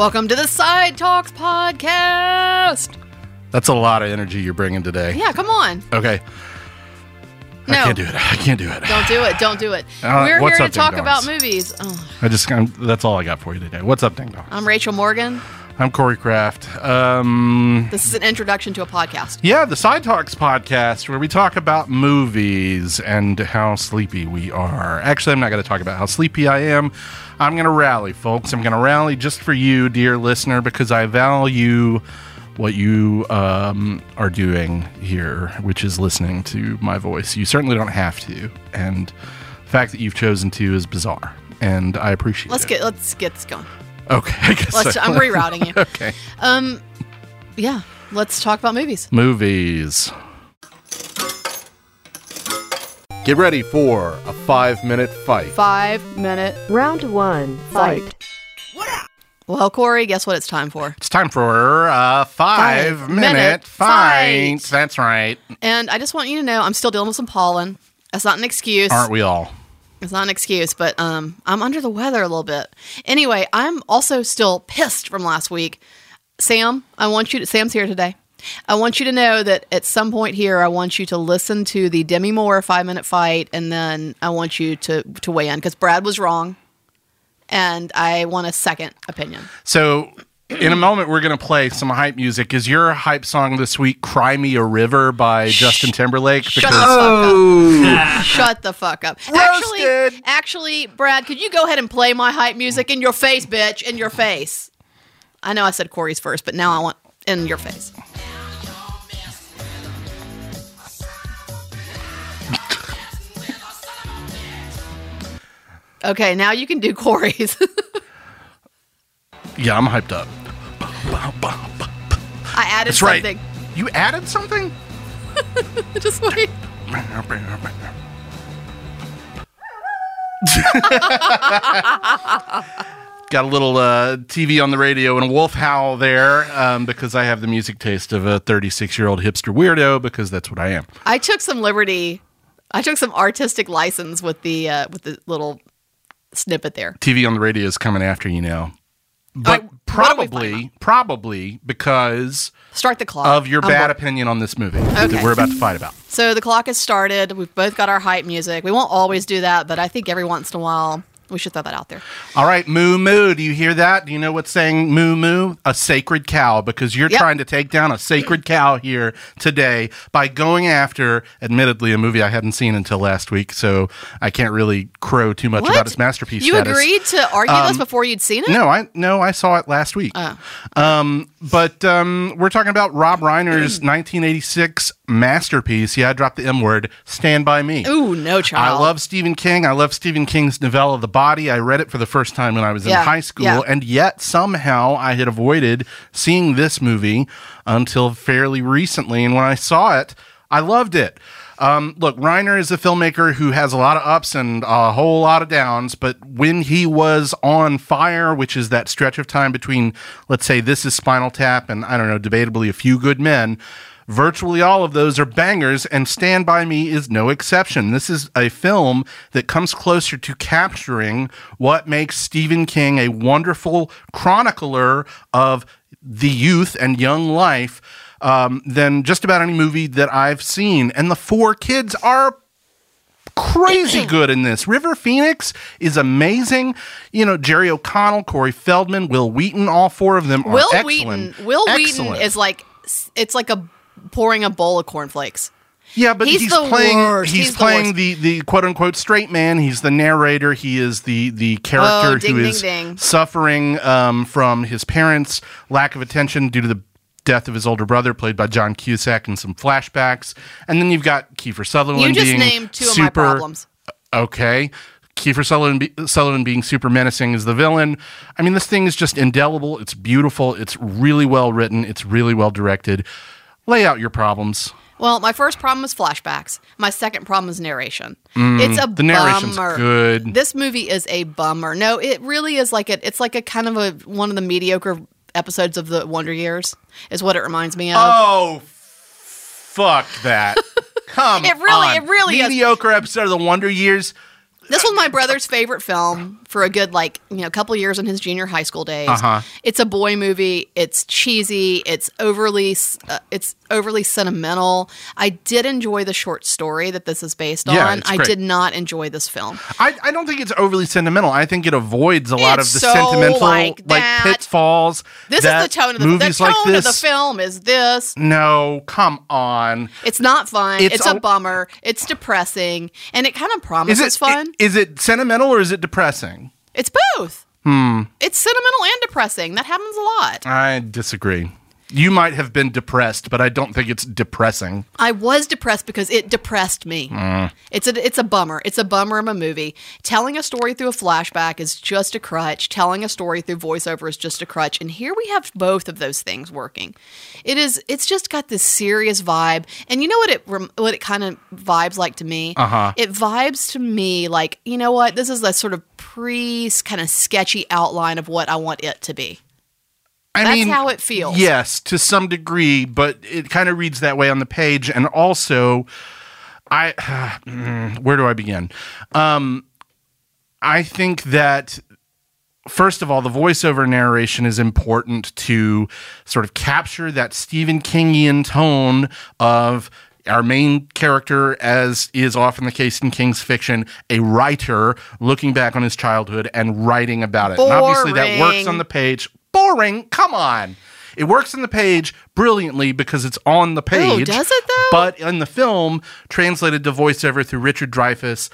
Welcome to the Side Talks podcast. That's a lot of energy you're bringing today. Yeah, come on. Okay. No. I can't do it. I can't do it. Don't do it. Don't do it. Uh, We're here to talk about movies. Oh, I just I'm, that's all I got for you today. What's up, Ding Dong? I'm Rachel Morgan. I'm Corey Kraft. Um, This is an introduction to a podcast. yeah, the Side Talks podcast where we talk about movies and how sleepy we are. Actually, I'm not going to talk about how sleepy I am. I'm going to rally, folks. I'm going to rally just for you, dear listener, because I value what you um, are doing here, which is listening to my voice. You certainly don't have to, and the fact that you've chosen to is bizarre, and I appreciate Let's it. get let's get this going. Okay. I guess Let's. so. I'm rerouting you. okay. Um, yeah. Let's talk about movies. Movies. Get ready for a five minute fight. Five minute. Round one, fight. Well, Corey, guess what it's time for? It's time for a five, Five minute, minute fight. fight. That's right. And I just want you to know I'm still dealing with some pollen. That's not an excuse. Aren't we all? It's not an excuse, but um, I'm under the weather a little bit. Anyway, I'm also still pissed from last week. Sam, I want you to. Sam's here today. I want you to know that at some point here, I want you to listen to the Demi Moore five minute fight, and then I want you to to weigh in because Brad was wrong, and I want a second opinion. So, in a moment, we're going to play some hype music. Is your hype song this week Cry Me a River by Justin Timberlake? Shut the fuck up. Shut the fuck up. Actually, actually, Brad, could you go ahead and play my hype music in your face, bitch? In your face. I know I said Corey's first, but now I want in your face. Okay, now you can do Corey's. yeah, I'm hyped up. I added That's right. something. You added something? Just wait. Got a little uh, TV on the radio and a wolf howl there um, because I have the music taste of a 36 year old hipster weirdo because that's what I am. I took some liberty. I took some artistic license with the uh, with the little snippet there. TV on the radio is coming after you now. But what are we fighting probably, probably because Start the clock. of your I'm bad bored. opinion on this movie that we're about to fight about. So the clock has started. We've both got our hype music. We won't always do that, but I think every once in a while we should throw that out there. All right, moo moo. Do you hear that? Do you know what's saying moo moo? A sacred cow, because you're Yep. trying to take down a sacred cow here today by going after, admittedly, a movie I hadn't seen until last week, so I can't really crow too much about its masterpiece. You status. agreed to argue this before you'd seen it? No, I no, I saw it last week. Oh. Um, but um, we're talking about Rob Reiner's 1986 masterpiece. Yeah, I dropped the M word. Stand by Me. Ooh, no child. I love Stephen King. I love Stephen King's novella The Body. I read it for the first time when I was Yeah, in high school, yeah. and yet somehow I had avoided seeing this movie until fairly recently. And when I saw it, I loved it. Um, look, Reiner is a filmmaker who has a lot of ups and a whole lot of downs, but when he was on fire, which is that stretch of time between, let's say, this is Spinal Tap and I don't know, debatably a few good men, Virtually all of those are bangers, and Stand By Me is no exception. This is a film that comes closer to capturing what makes Stephen King a wonderful chronicler of the youth and young life um, than just about any movie that I've seen. And the four kids are crazy good in this. River Phoenix is amazing. You know, Jerry O'Connell, Corey Feldman, Wil Wheaton, all four of them are Will excellent. Wheaton. Will Excellent. Wheaton is like it's like a pouring a bowl of cornflakes. Yeah, but He's he's, the playing. worst. He's, He's the playing worst. the, the quote unquote straight man. He's the narrator. He is the the character Oh, ding, who ding, is ding. suffering um, from his parents' lack of attention due to the death of his older brother, played by John Cusack, and some flashbacks. And then you've got Kiefer Sutherland. You just named two of my super, problems. Okay. Kiefer Sutherland, be, Sutherland being super menacing as the villain. I mean, this thing is just indelible. It's beautiful. It's really well written. It's really well directed. Lay out your problems. Well, my first problem is flashbacks. My second problem is narration. it's a Mm, The narration's bummer. good. This movie is a bummer. No, it really is like a. It's like a kind of a one of the mediocre episodes of the Wonder Years. Is what it reminds me of. Oh, fuck that. Come It really- on. it really is. Mediocre episode of The Wonder Years. This was my brother's favorite film for a good like you know couple years in his junior high school days. Uh-huh. It's a boy movie. It's cheesy. It's overly uh, it's overly sentimental. I did enjoy the short story that this is based Yeah, on. I did not enjoy this film. I, I don't think it's overly sentimental. I think it avoids a lot It's of the so sentimental like that. pitfalls. This is the tone of the, the tone like of the film. Is this? No, come on. It's not fun. It's It's, a, a- bummer. It's depressing, and it kind of Is promises it fun. Is it sentimental or is it depressing? it's both. Hmm. It's sentimental and depressing. That happens a lot. I disagree. You might have been depressed, but I don't think it's depressing. I was depressed because it depressed me. Mm. It's a it's a bummer. It's a bummer of a movie. Telling a story through a flashback is just a crutch. Telling a story through voiceover is just a crutch. And here we have both of those things working. It is it's just got this serious vibe. And you know what it what it kind of vibes like to me? Uh-huh. It vibes to me like, you know what? This is a sort of pre kind of sketchy outline of what I want it to be. I That's mean, how it feels. Yes, to some degree, but it kind of reads that way on the page. And also, I mm, where do I begin? Um, I think that first of all, the voiceover narration is important to sort of capture that Stephen Kingian tone of our main character, as is often the case in King's fiction, a writer looking back on his childhood and writing about it. And obviously, that works on the page. Boring. Come on. It works in the page brilliantly because it's on the oh, page. Oh, does it though? But in the film, translated to voiceover through Richard Dreyfuss,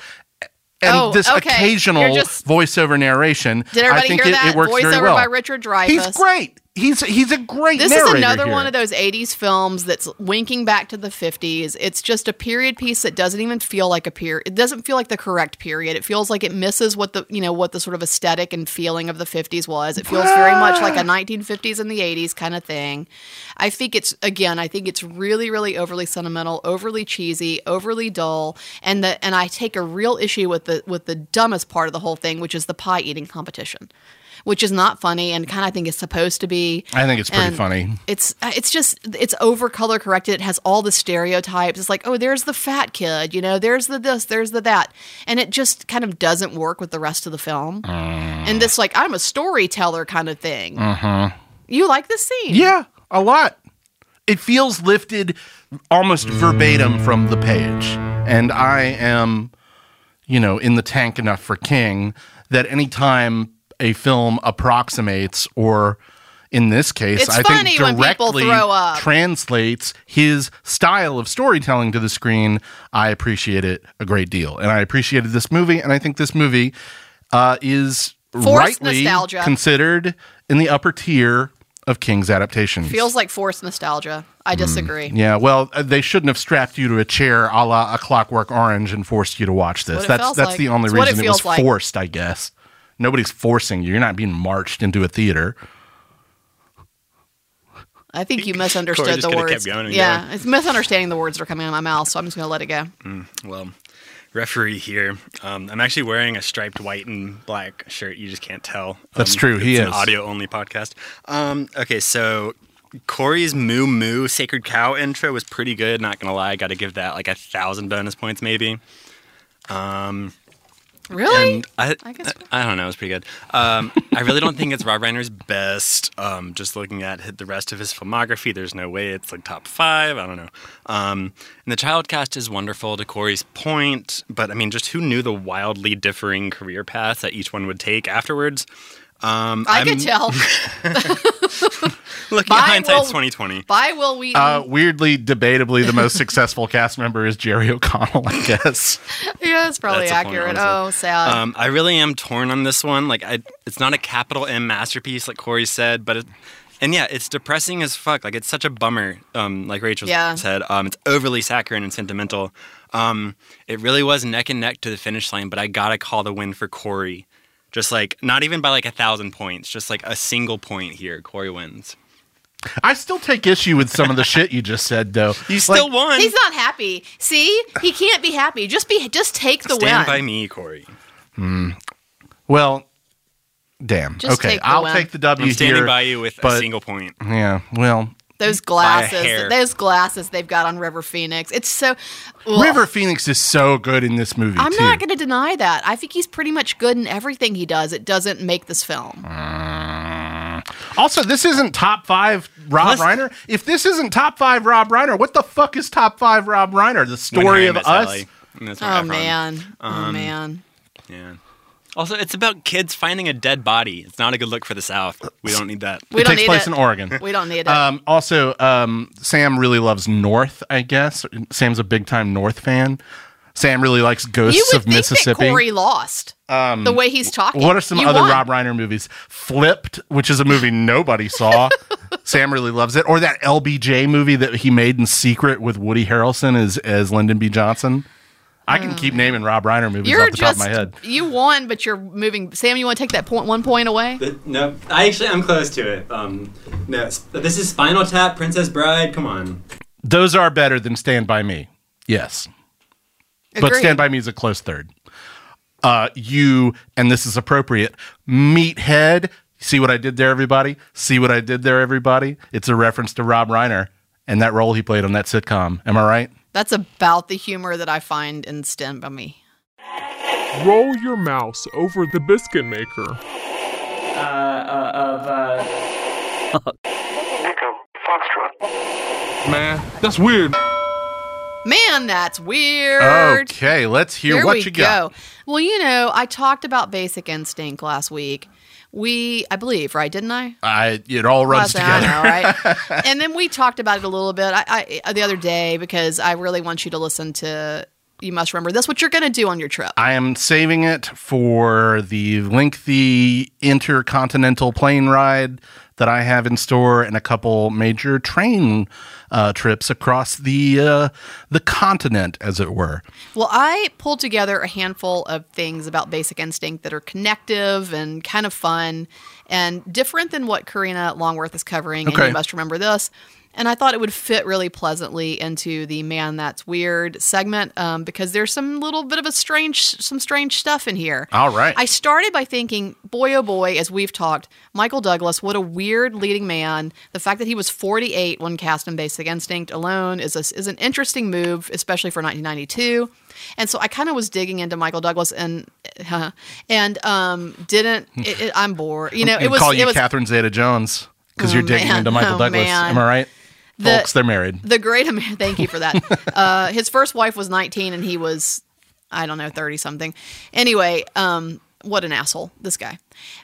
and Oh, this okay. occasional just- voiceover narration. Did everybody I think hear it, that? it works very Voiceover well. by Richard Dreyfuss. He's great. He's he's a great This is another here. one of those 80s films that's winking back to the 50s. It's just a period piece that doesn't even feel like a period. It doesn't feel like the correct period. It feels like it misses what the, you know, what the sort of aesthetic and feeling of the 50s was. It feels very much like a 1950s and the 80s kind of thing. I think it's again, I think it's really really overly sentimental, overly cheesy, overly dull, and the and I take a real issue with the with the dumbest part of the whole thing, which is the pie eating competition. Which is not funny and kind of I think it's supposed to be. I think it's pretty And funny. It's it's just it's over color corrected. It has all the stereotypes. It's like, oh, there's the fat kid, you know, there's the this, there's the that, and it just kind of doesn't work with the rest of the film. Mm. And this like I'm a storyteller kind of thing. Mm-hmm. You like this scene? Yeah, a lot. It feels lifted almost verbatim from the page. And I am, you know, in the tank enough for King that anytime a film approximates or in this case, It's I think directly translates his style of storytelling to the screen. I appreciate it a great deal, and I appreciated this movie. And I think this movie uh, is Forced rightly nostalgia. considered in the upper tier of King's adaptations. Feels like forced nostalgia. I disagree. Yeah, well, uh, they shouldn't have strapped you to a chair a la a Clockwork Orange and forced you to watch this. what That's that's like. the only It's what it reason it, was like. forced, I guess. Nobody's forcing you. You're not being marched into a theater. I think you misunderstood the words. kept going and yeah, going. it's misunderstanding the words that are coming out of my mouth, so I'm just going to let it go. Well, referee here. Um, I'm actually wearing a striped white and black shirt. You just can't tell. That's Um, true, he it's an is. audio only podcast. Um, okay, so Corey's moo moo sacred cow intro was pretty good. Not gonna lie, got to give that like a thousand bonus points maybe. Really? And I, I guess- I, don't know. It was pretty good. Um, I really don't think it's Rob Reiner's best. Um, just looking at the rest of his filmography, there's no way it's like top five. I don't know. Um, and the child cast is wonderful to Corey's point, but I mean, just who knew the wildly differing career paths that each one would take afterwards? Um, I I'm- could tell. Look, Bye, at hindsight's Will- 2020. Bye, Wil Wheaton. Uh, weirdly, debatably, the most successful cast member is Jerry O'Connell, I guess. yeah, that's probably That's a point, accurate. oh, sad. Um, I really am torn on this one. Like, I, it's not a capital M masterpiece, like Corey said, but it, and yeah, it's depressing as fuck. Like, it's such a bummer. Um, like Rachel Yeah. said, um, it's overly saccharine and sentimental. Um, it really was neck and neck to the finish line, but I gotta call the win for Corey. Just like not even by like a thousand points, just like a single point here. Corey wins. I still take issue with some of the shit you just said, though. You still Like, won. He's not happy. See, he can't be happy. Just be, just take the Stand win. by me, Corey. Hmm. Well, damn. Just okay, take the I'll win. take the W I'm standing here. by you with a single point. Yeah, well, Those glasses, those glasses they've got on River Phoenix. It's so ugh. River Phoenix is so good in this movie I'm too. not going to deny that. I think he's pretty much good in everything he does. It doesn't make this film. Also, this isn't top five Rob Let's- Reiner. If this isn't top five Rob Reiner, what the fuck is top five Rob Reiner? The story of us. Sally. And that's Oh Efron- man, oh Um, man. Yeah. Also, it's about kids finding a dead body. It's not a good look for the South. We don't need that. We it don't takes need place it. in Oregon. We don't need it. Um, also, um, Sam really loves North. I guess Sam's a big time North fan. Sam really likes Ghosts you would of think Mississippi. that Corey lost the way he's talking. What are some You other won. Rob Reiner movies? Flipped, which is a movie nobody saw. Sam really loves it. Or that LBJ movie that he made in secret with Woody Harrelson as as Lyndon B. Johnson. I can keep naming Rob Reiner movies You're off the just top of my head. you won, but you're moving. Sam, you want to take that point one point away? No, I actually I'm close to it. Um, no, this is Spinal Tap, Princess Bride. Come on. Those are better than Stand By Me. Yes. But Agreed. Stand By Me is a close third. Uh, you, and this is appropriate, Meathead. See what I did there, everybody? See what I did there, everybody? It's a reference to Rob Reiner and that role he played on that sitcom. Am I right? That's about the humor that I find in Stand by Me. Roll your mouse over the biscuit maker. Uh, uh, of, uh... Echo, Foxtrot. Man, that's weird. Man, that's weird. Okay, let's hear Here what we you got. Well, you know, I talked about Basic Instinct last week. We, I believe, right? Didn't I? I, it all runs Last together. know, right? and then we talked about it a little bit I, I, the other day because I really want you to listen to. You must remember this. What you're going to do on your trip? I am saving it for the lengthy intercontinental plane ride that I have in store and a couple major train uh, trips across the uh, the continent, as it were. Well, I pulled together a handful of things about Basic Instinct that are connective and kind of fun and different than what Karina Longworth is covering. And Okay. you must remember this. And I thought it would fit really pleasantly into the "Man That's Weird" segment um, because there's some little bit of a strange, some strange stuff in here. All right. I started by thinking, boy, oh boy, as we've talked, Michael Douglas, what a weird leading man. The fact that he was 48 when cast in Basic Instinct alone is, a, is an interesting move, especially for 1992. And so I kind of was digging into Michael Douglas and and um, didn't. It, it, I'm bored. You know, it was. call you it was Catherine Zeta-Jones because Oh, you're digging man. into Michael Oh, Douglas. man. Am I right? The- Folks, they're married. the great thank you for that uh, his first wife was 19 and he was i don't know 30 something anyway um, what an asshole this guy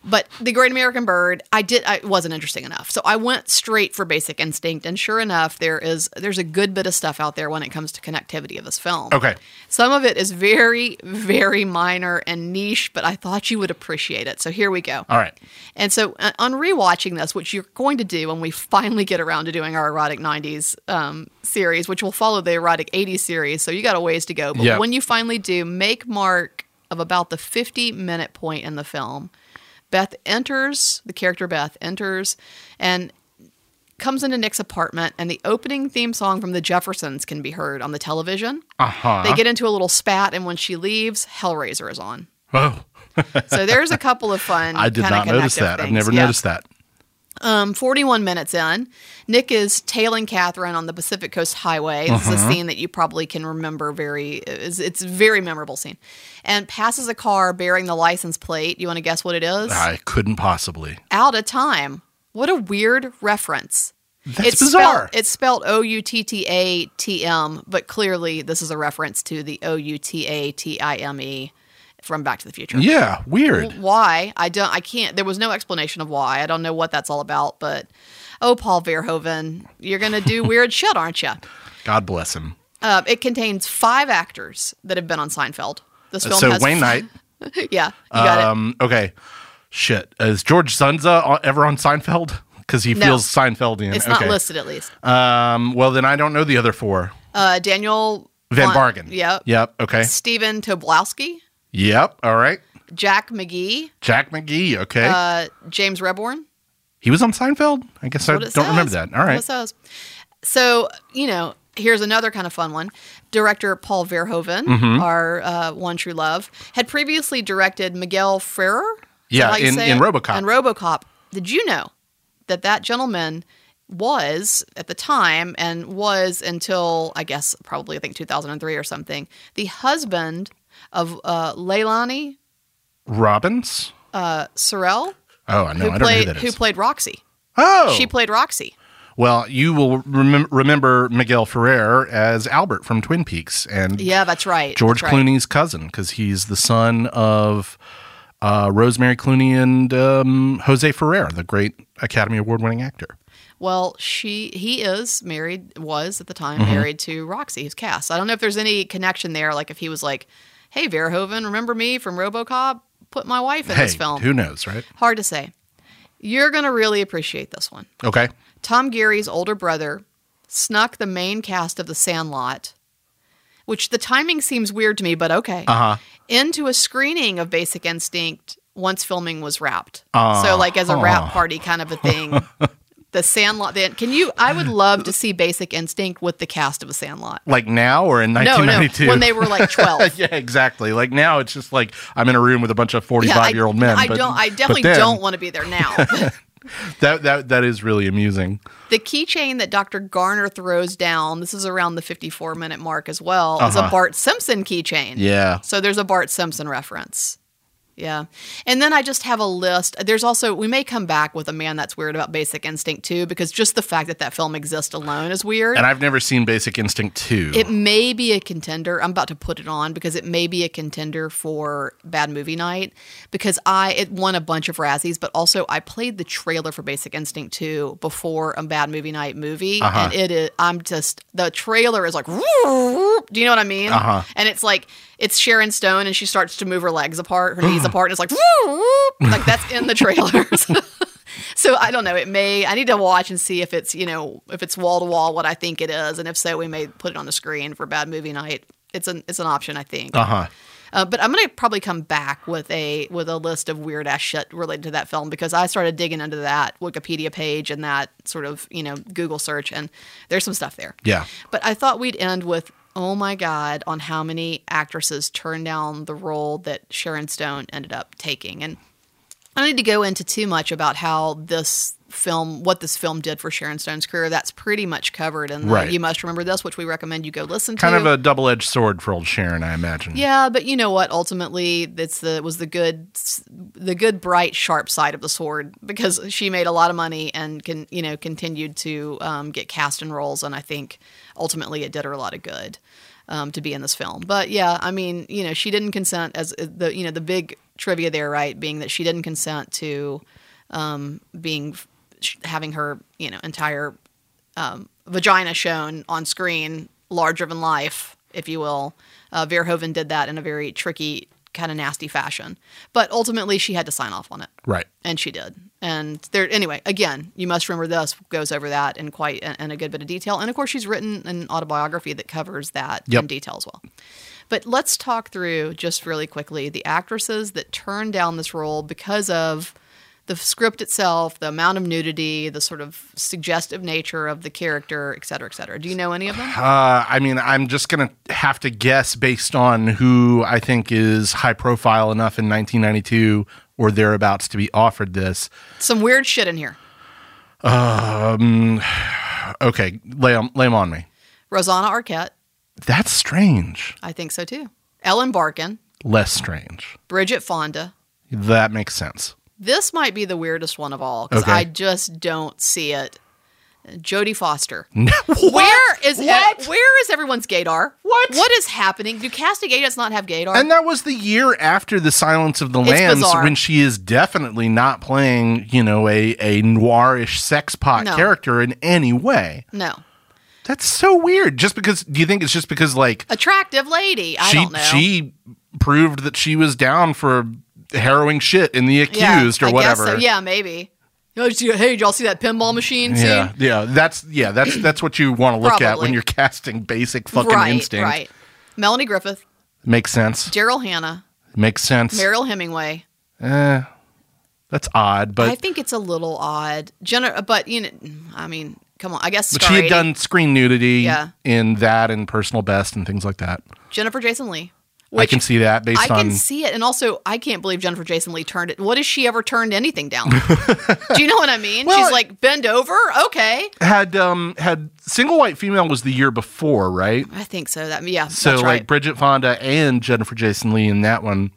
but the great american bird i did i it wasn't interesting enough so i went straight for basic instinct and sure enough there is there's a good bit of stuff out there when it comes to connectivity of this film Okay. some of it is very very minor and niche but i thought you would appreciate it so here we go All right. and so, uh, on rewatching this, which you're going to do when we finally get around to doing our erotic '90s um, series, which will follow the erotic '80s series, so you got a ways to go. But Yeah. when you finally do, make mark of about the 50 minute point in the film. Beth enters the character Beth enters and comes into Nick's apartment, and the opening theme song from the Jeffersons can be heard on the television. Uh huh. They get into a little spat, and when she leaves, Hellraiser is on. Oh, So there's a couple of fun. I did not notice that. I've never Yeah. noticed that. Um, 41 minutes in, Nick is tailing Catherine on the Pacific Coast Highway. This Uh-huh. is a scene that you probably can remember very. It's, it's a very memorable scene, and passes a car bearing the license plate. You want to guess what it is? I couldn't possibly. Out of time. What a weird reference. That's it's bizarre. Spelled, it's spelled O U T T A T M, but clearly this is a reference to the O U T A T I M E from Back to the Future. yeah, weird. Why? I don't. I can't. There was no explanation of why. I don't know what that's all about. But oh, Paul Verhoeven, you're gonna do weird shit, aren't you? God bless him. Uh, it contains five actors that have been on Seinfeld. This film has so Wayne Knight. yeah, you got it. Um, okay. Shit. Is George Dzundza ever on Seinfeld? Because he No. feels Seinfeldian. It's okay. not listed at least. Um, well, then I don't know the other four. Uh, Daniel von Bargen. Yep. Yep. Okay. Stephen Tobolowsky, Yep. All right. Jack McGee, Jack McGee. Okay. uh, James Rebhorn. he was on Seinfeld? I guess I don't says. remember that. All right. What right. it says. So, you know, here's another kind of fun one. Director Paul Verhoeven, Mm-hmm. our uh, one true love, had previously directed Miguel Ferrer. Yeah, in- in it? RoboCop. In RoboCop. Did you know that that gentleman was at the time and was until I guess probably I think 2003 or something the husband of uh, Leilani Robbins? Sarelle, Oh, I know. who I don't know who played that played Roxy. oh, She played Roxy. well, you will remem- remember Miguel Ferrer as Albert from Twin Peaks and Yeah, that's right. George that's right. Clooney's cousin because he's the son of uh, Rosemary Clooney and um, Jose Ferrer, the great Academy Award winning actor. Well, she he is married was at the time Mm-hmm. married to Roxy, who's cast. I don't know if there's any connection there. Like if he was like, "Hey, Verhoeven, remember me from RoboCop? Put my wife in Hey, this film." who knows, right? Hard to say. You're gonna really appreciate this one. Okay. Tom Guiry's older brother snuck the main cast of The Sandlot, which the timing seems weird to me, but okay, Uh huh. into a screening of Basic Instinct once filming was wrapped. so, like as a wrap party kind of a thing. the Sandlot. Then, can you? I would love to see Basic Instinct with the cast of a Sandlot. Like now or in No, no, 1992? when they were like twelve. yeah, exactly. Like now, it's just like I'm in a room with a bunch of 45 I, year old men. I but- don't. I definitely then, don't want to be there now. That that that is really amusing. The keychain that Dr. Garner throws down, this is around the 54 minute mark as well, is a Uh-huh. Bart Simpson keychain. Yeah. So there's a Bart Simpson reference. Yeah. And then I just have a list. There's also, we may come back with a man that's weird about Basic Instinct too, because just the fact that that film exists alone is weird. And I've never seen Basic Instinct 2. It may be a contender. I'm about to put it on because it may be a contender for Bad Movie Night because I it won a bunch of Razzies, but also I played the trailer for Basic Instinct 2 before a Bad Movie Night movie, Uh-huh. and it is I'm just the trailer is like, do you know what I mean? Uh-huh. And it's like it's Sharon Stone, and she starts to move her legs apart, her knees apart, and it's like, like that's in the trailers. So I don't know. It may. I need to watch and see if it's you know if it's wall to wall what I think it is, and if so, we may put it on the screen for bad movie night. It's an it's an option, I think. uh huh. Uh, but I'm gonna probably come back with a with a list of weird ass shit related to that film because I started digging into that Wikipedia page and that sort of you know Google search, and there's some stuff there. Yeah. But I thought we'd end with oh my god on how many actresses turned down the role that Sharon Stone ended up taking, and I don't need to go into too much about how this film, what this film did for Sharon Stone's career. That's pretty much covered in the Right. You Must Remember This, which we recommend you go listen Kind to. Kind of a double edged sword for old Sharon, I imagine. Yeah, but you know what? Ultimately, it's the it was the good, the good, bright, sharp side of the sword because she made a lot of money and can you know continued to um, get cast in roles, and I think ultimately it did her a lot of good um, to be in this film. But yeah, I mean, you know, she didn't consent as uh, the you know the big trivia there, right? Being that she didn't consent to um, being having her you know entire um, vagina shown on screen, larger than life, if you will. Uh, Verhoeven did that in a very tricky, kind of nasty fashion. But ultimately, she had to sign off on it, Right. and she did. And there, anyway, again, you must remember this goes over that in quite in, a good bit of detail. And of course, she's written an autobiography that covers that Yep. in detail as well. But let's talk through just really quickly the actresses that turned down this role because of the script itself, the amount of nudity, the sort of suggestive nature of the character, et cetera, et cetera. Do you know any of them? Uh, I mean, I'm just going to have to guess based on who I think is high profile enough in 1992 or thereabouts to be offered this. Some weird shit in here. Um, okay, lay lay on me. Rosanna Arquette, That's strange. I think so too. Ellen Barkin, Less strange. Bridget Fonda. That makes sense. This might be the weirdest one of all because Okay. I just don't see it. Jodie Foster. Where is What? where is everyone's gaydar? What? What is happening? Do casting agents not have gaydar? And that was the year after the Silence of the Lambs, bizarre. when she is definitely not playing, you know, a a noirish sex pot No. character in any way. no. That's so weird. Just because? Do you think it's just because like Attractive lady. I she don't know. she proved that she was down for harrowing shit in the Yeah, accused or I guess whatever? so. Yeah, maybe. Oh, did you- hey, did y'all see that pinball machine scene? Yeah, yeah, that's yeah, that's that's what you want to look at when you're casting basic fucking right, instinct. right. Melanie Griffith, Makes sense. Daryl Hannah, Makes sense. Mariel Hemingway. Eh, that's odd, but I think it's a little odd. Jenna, but you know, I mean, come on. I guess but she had 80. done screen nudity Yeah. in that and personal best and things like that. Jennifer Jason Lee. I can see that based I on can see it, and also I can't believe Jennifer Jason Lee turned it. What has she ever turned anything down? Do you know what I mean? Well, She's like bend over, okay. had um had single white female was the year before, right? I think so. That yeah, So that's like. Bridget Fonda and Jennifer Jason Lee in that one,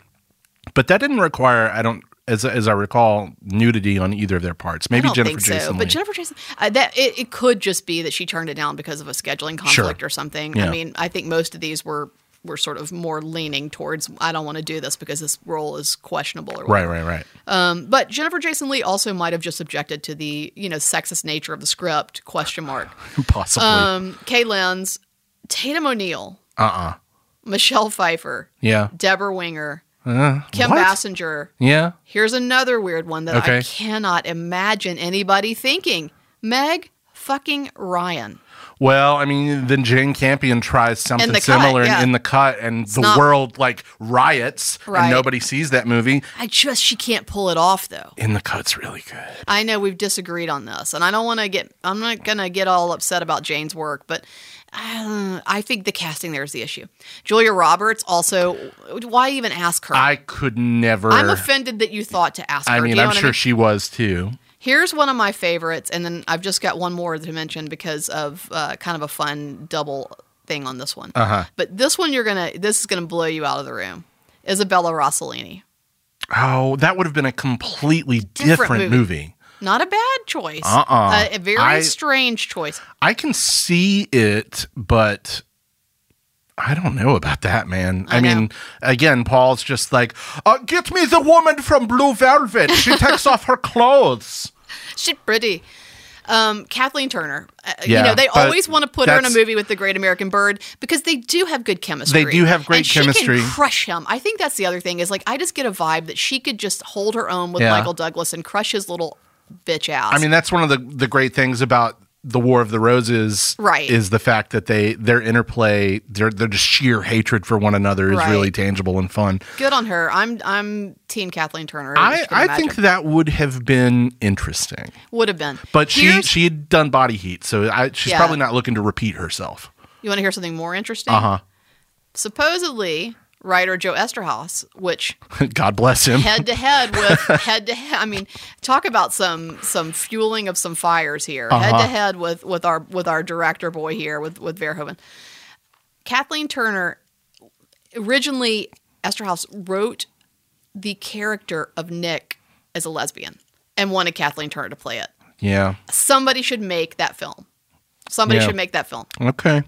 but that didn't require. I don't, as as I recall, nudity on either of their parts. Maybe I don't Jennifer think Jason so, Lee. but Jennifer Jason uh, that it, it could just be that she turned it down because of a scheduling conflict or something. Yeah. I mean, I think most of these were were sort of more leaning towards I don't want to do this because this role is questionable or right, whatever. right, right. But Jennifer Jason Lee also might have just objected to the you know sexist nature of the script question mark. Possibly. Um, Kay Lenz, Tatum O'Neal, uh. uh Michelle Pfeiffer, Yeah. Debra Winger, Uh, Kim what? Basinger. Yeah. Here's another weird one that I cannot imagine anybody thinking. Meg fucking Ryan. Well, I mean, then Jane Campion tries something cut, similar in- yeah. in, the cut, and the not- world like riots, Right. and nobody sees that movie. I just she can't pull it off though. In the cut's really good. I know we've disagreed on this, and I don't want to get. I'm not gonna get all upset about Jane's work, but uh, I think the casting there is the issue. Julia Roberts also. Why even ask her? I could never. I'm offended that you thought to ask her. I mean, I'm sure I mean? she was too. Here's one of my favorites, and then I've just got one more to mention because of uh, kind of a fun double thing on this one. Uh-huh. But this one, you're gonna. This is gonna blow you out of the room. Isabella Rossellini. Oh, that would have been a completely different, movie. movie. Not a bad choice. Uh-uh. A, a very I- strange choice. I can see it, but I don't know about that, man. I, I mean, again, Paul's just like, uh, get me the woman from Blue Velvet. She takes off her clothes. She's pretty. Um, Kathleen Turner. Uh, Yeah, you know, they always want to put her in a movie with the Great American Bird because they do have good chemistry. They do have great and chemistry. She can crush him. I think that's the other thing is like I just get a vibe that she could just hold her own with Yeah. Michael Douglas and crush his little bitch ass. I mean, that's one of the, the great things about the War of the Roses, Right. Is the fact that they their interplay, their their just sheer hatred for one another is Right. really tangible and fun. good on her. I'm I'm Team Kathleen Turner. I I think that would have been interesting, would have been. but she she had done body heat, so I, she's Yeah. probably not looking to repeat herself. You want to hear something more interesting? Uh huh. Supposedly, writer Joe Eszterhas, which God bless him. head to head with head to head. I mean, talk about some some fueling of some fires here. Head Uh-huh. to head with with our with our director boy here with with Verhoeven. Kathleen Turner originally Eszterhas wrote the character of Nick as a lesbian and wanted Kathleen Turner to play it. Yeah. Somebody should make that film. Somebody Yeah. should make that film. Okay.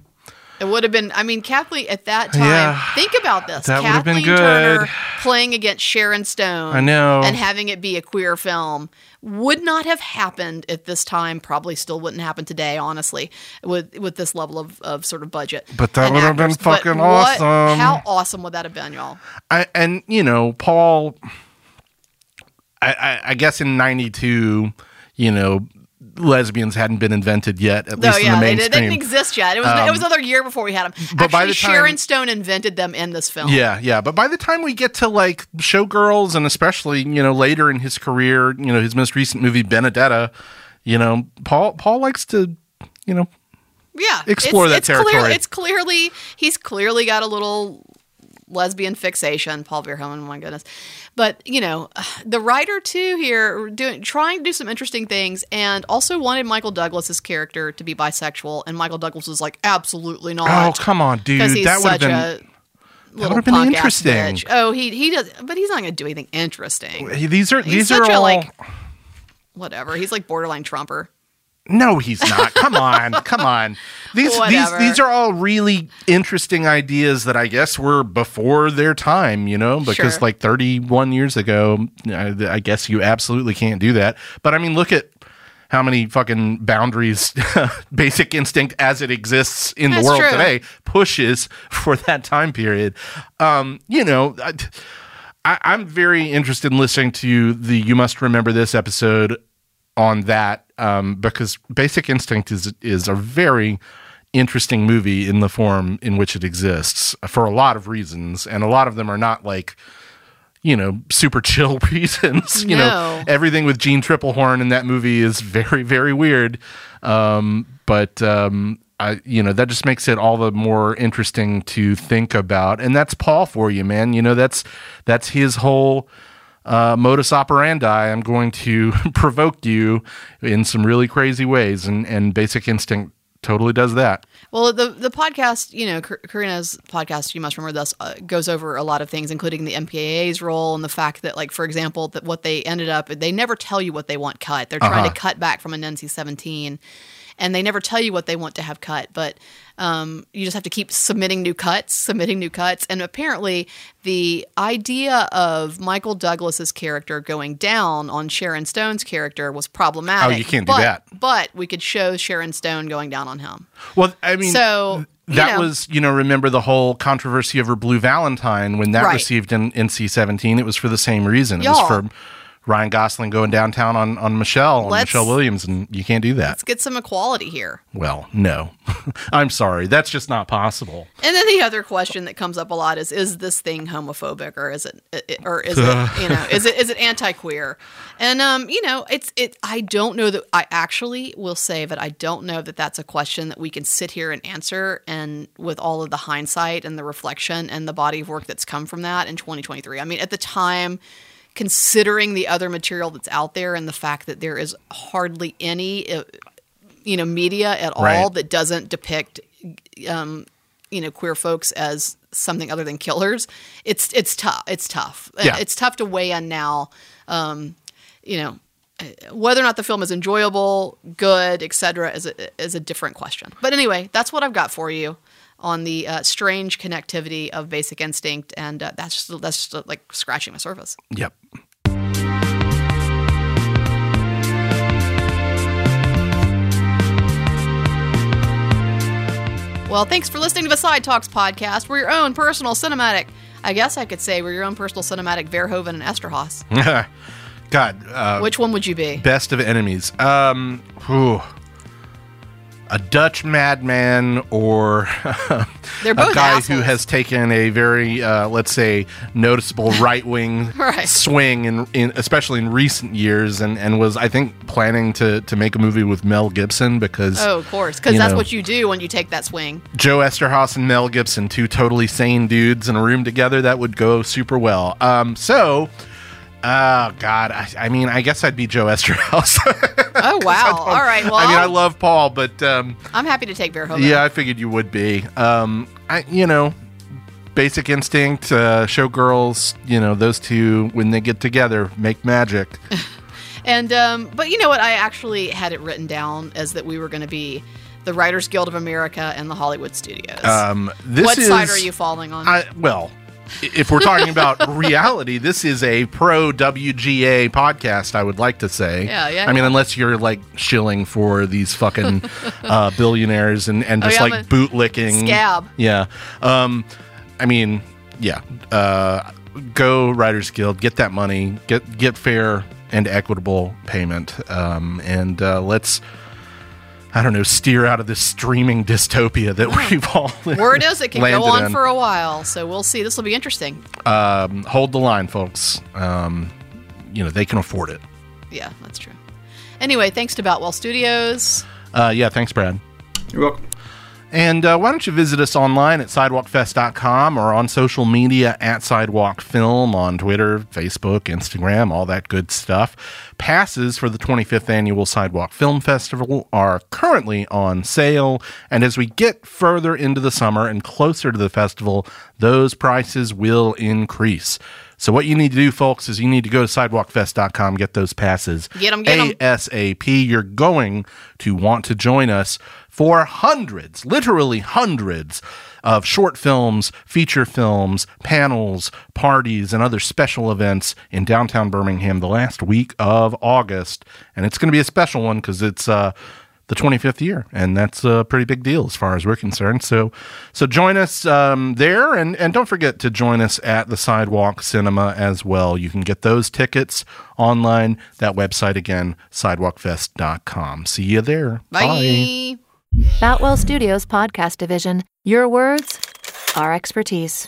It would have been. I mean, Kathleen at that time. Yeah. think about this. That would have been Kathleen Turner playing against Sharon Stone. I know. and having it be a queer film would not have happened at this time. Probably still wouldn't happen today. Honestly, with with this level of, of sort of budget. But that would have been fucking what- awesome. How awesome would that have been, y'all? I, and you know, Paul. I, I, I guess in '92, you know, lesbians hadn't been invented yet, at least oh yeah, in the they, they. Um, didn't exist yet. It was it was another year before we had them. but Actually, by the time- Sharon Stone invented them in this film. Yeah, yeah. But by the time we get to like Showgirls and especially, you know, later in his career, you know, his most recent movie Benedetta, you know, Paul Paul likes to, you know, yeah explore that clear- territory. it's clearly he's clearly got a little lesbian fixation paul verhoeven my goodness but you know the writer too here doing trying to do some interesting things and also wanted michael douglas's character to be bisexual and michael douglas was like absolutely not. oh, come on, dude. he's That would have been a little would've been interesting. Bitch. oh he he does but he's not going to do anything interesting these are he's these are all like whatever he's like borderline trumper No, he's not. Come on, come on. These these Whatever. these are all really interesting ideas that I guess were before their time, you know, because Sure. like 31 years ago, I, I guess you absolutely can't do that. But I mean, look at how many fucking boundaries basic instinct as it exists in That's the world true. today pushes for that time period. Um, you know, I, I, I'm very interested in listening to the You Must Remember This episode on that um, because Basic Instinct is is a very interesting movie in the form in which it exists for a lot of reasons, and a lot of them are not like you know super chill reasons. You know, everything with Jeanne Tripplehorn in that movie is very very weird. Um, but um, I, you know, that just makes it all the more interesting to think about. And that's Paul for you, man. You know, that's that's his whole uh, modus operandi. I'm going to provoke you in some really crazy ways, and and Basic Instinct totally does that. Well, the the podcast, you know, Karina's podcast, you must remember this, uh, goes over a lot of things, including the MPAA's role and the fact that, like, for example, that what they ended up, they never tell you what they want cut. They're trying Uh-huh. to cut back from an NC-17, and they never tell you what they want to have cut. But um, you just have to keep submitting new cuts, submitting new cuts, and apparently the idea of Michael Douglas's character going down on Sharon Stone's character was problematic. Oh, you can't do but- that. But we could show Sharon Stone going down on him. Well, I mean, So, you that know. was you know remember the whole controversy over Blue Valentine when that Right. received an NC seventeen. It was for the same reason. It was for Ryan Gosling going downtown on on Michelle on Michelle Williams, and you can't do that. Let's get some equality here. Well, no, I'm sorry, that's just not possible. And then the other question that comes up a lot is: Is this thing homophobic, or is it, or is it, you know, is it is it anti-queer? And um, you know, it's it. I don't know that. I actually will say that I don't know that that's a question that we can sit here and answer, and with all of the hindsight and the reflection and the body of work that's come from that in 2023. I mean, at the time. Considering the other material that's out there and the fact that there is hardly any, uh, you know, media at all Right. that doesn't depict um, you know queer folks as something other than killers it's it's tough it's tough Uh, Yeah. it's tough to weigh in now um, you know uh, whether or not the film is enjoyable good etc is a, is a different question but anyway that's what i've got for you on the uh, strange connectivity of basic instinct and uh, that's just that's just like scratching the surface Yep. Well, thanks for listening to the Side Talks podcast. We're your own personal cinematic. I guess I could say we're your own personal cinematic Verhoeven and Eszterhas. God, uh, Which one would you be? best of enemies. Um, whew. A Dutch madman or a guy assholes. who has taken a very, uh, let's say, noticeable right wing Right. swing, in, in especially in recent years, and, and was I think planning to to make a movie with Mel Gibson because Oh, of course, because that's know. what you do when you take that swing. Joe Eszterhas and Mel Gibson, two totally sane dudes in a room together, that would go super well. Um, so. Oh God! I, I mean, I guess I'd be Joe Eszterhas. Oh wow! All right. Well, I mean, I I'll- love Paul, but um, I'm happy to take Verhoeven. yeah, I figured you would be. Um, I, you know, Basic Instinct, uh, Showgirls, you know, those two when they get together make magic. And um, but you know what? I actually had it written down as that we were going to be the Writers Guild of America and the Hollywood Studios. Um, this what is, side are you falling on? I, well, i- if we're talking about reality, this is a pro WGA podcast. I would like to say. Yeah, yeah, I mean, yeah. unless you're like shilling for these fucking uh, billionaires and and Oh, just yeah, like bootlicking scab. Yeah. Um, I mean, yeah. Uh, go Writers Guild, get that money, get get fair and equitable payment, um, and uh, let's. I don't know, steer out of this streaming dystopia that we've all Word is it can go on in. for a while, so we'll see. This will be interesting. um, hold the line, folks. Um, you know they can afford it. Yeah, that's true. Anyway, thanks to Boutwell Studios. Uh, yeah, thanks, Brad. You're welcome. And uh, why don't you visit us online at sidewalkfest.com or on social media at Sidewalk Film on Twitter, Facebook, Instagram, all that good stuff. Passes for the 25th annual Sidewalk Film Festival are currently on sale. And as we get further into the summer and closer to the festival, those prices will increase. So what you need to do, folks, is you need to go to sidewalkfest.com, get those passes. Get 'em, get 'em. ASAP. You're going to want to join us for hundreds, literally hundreds of short films, feature films, panels, parties, and other special events in downtown Birmingham the last week of August. And it's going to be a special one because it's uh, the 25th year, and that's a pretty big deal as far as we're concerned. So, so join us um, there, and and don't forget to join us at the Sidewalk Cinema as well. You can get those tickets online. That website again, sidewalkfest.com. See you there. Bye. Boutwell Studios Podcast Division. Your words, our expertise.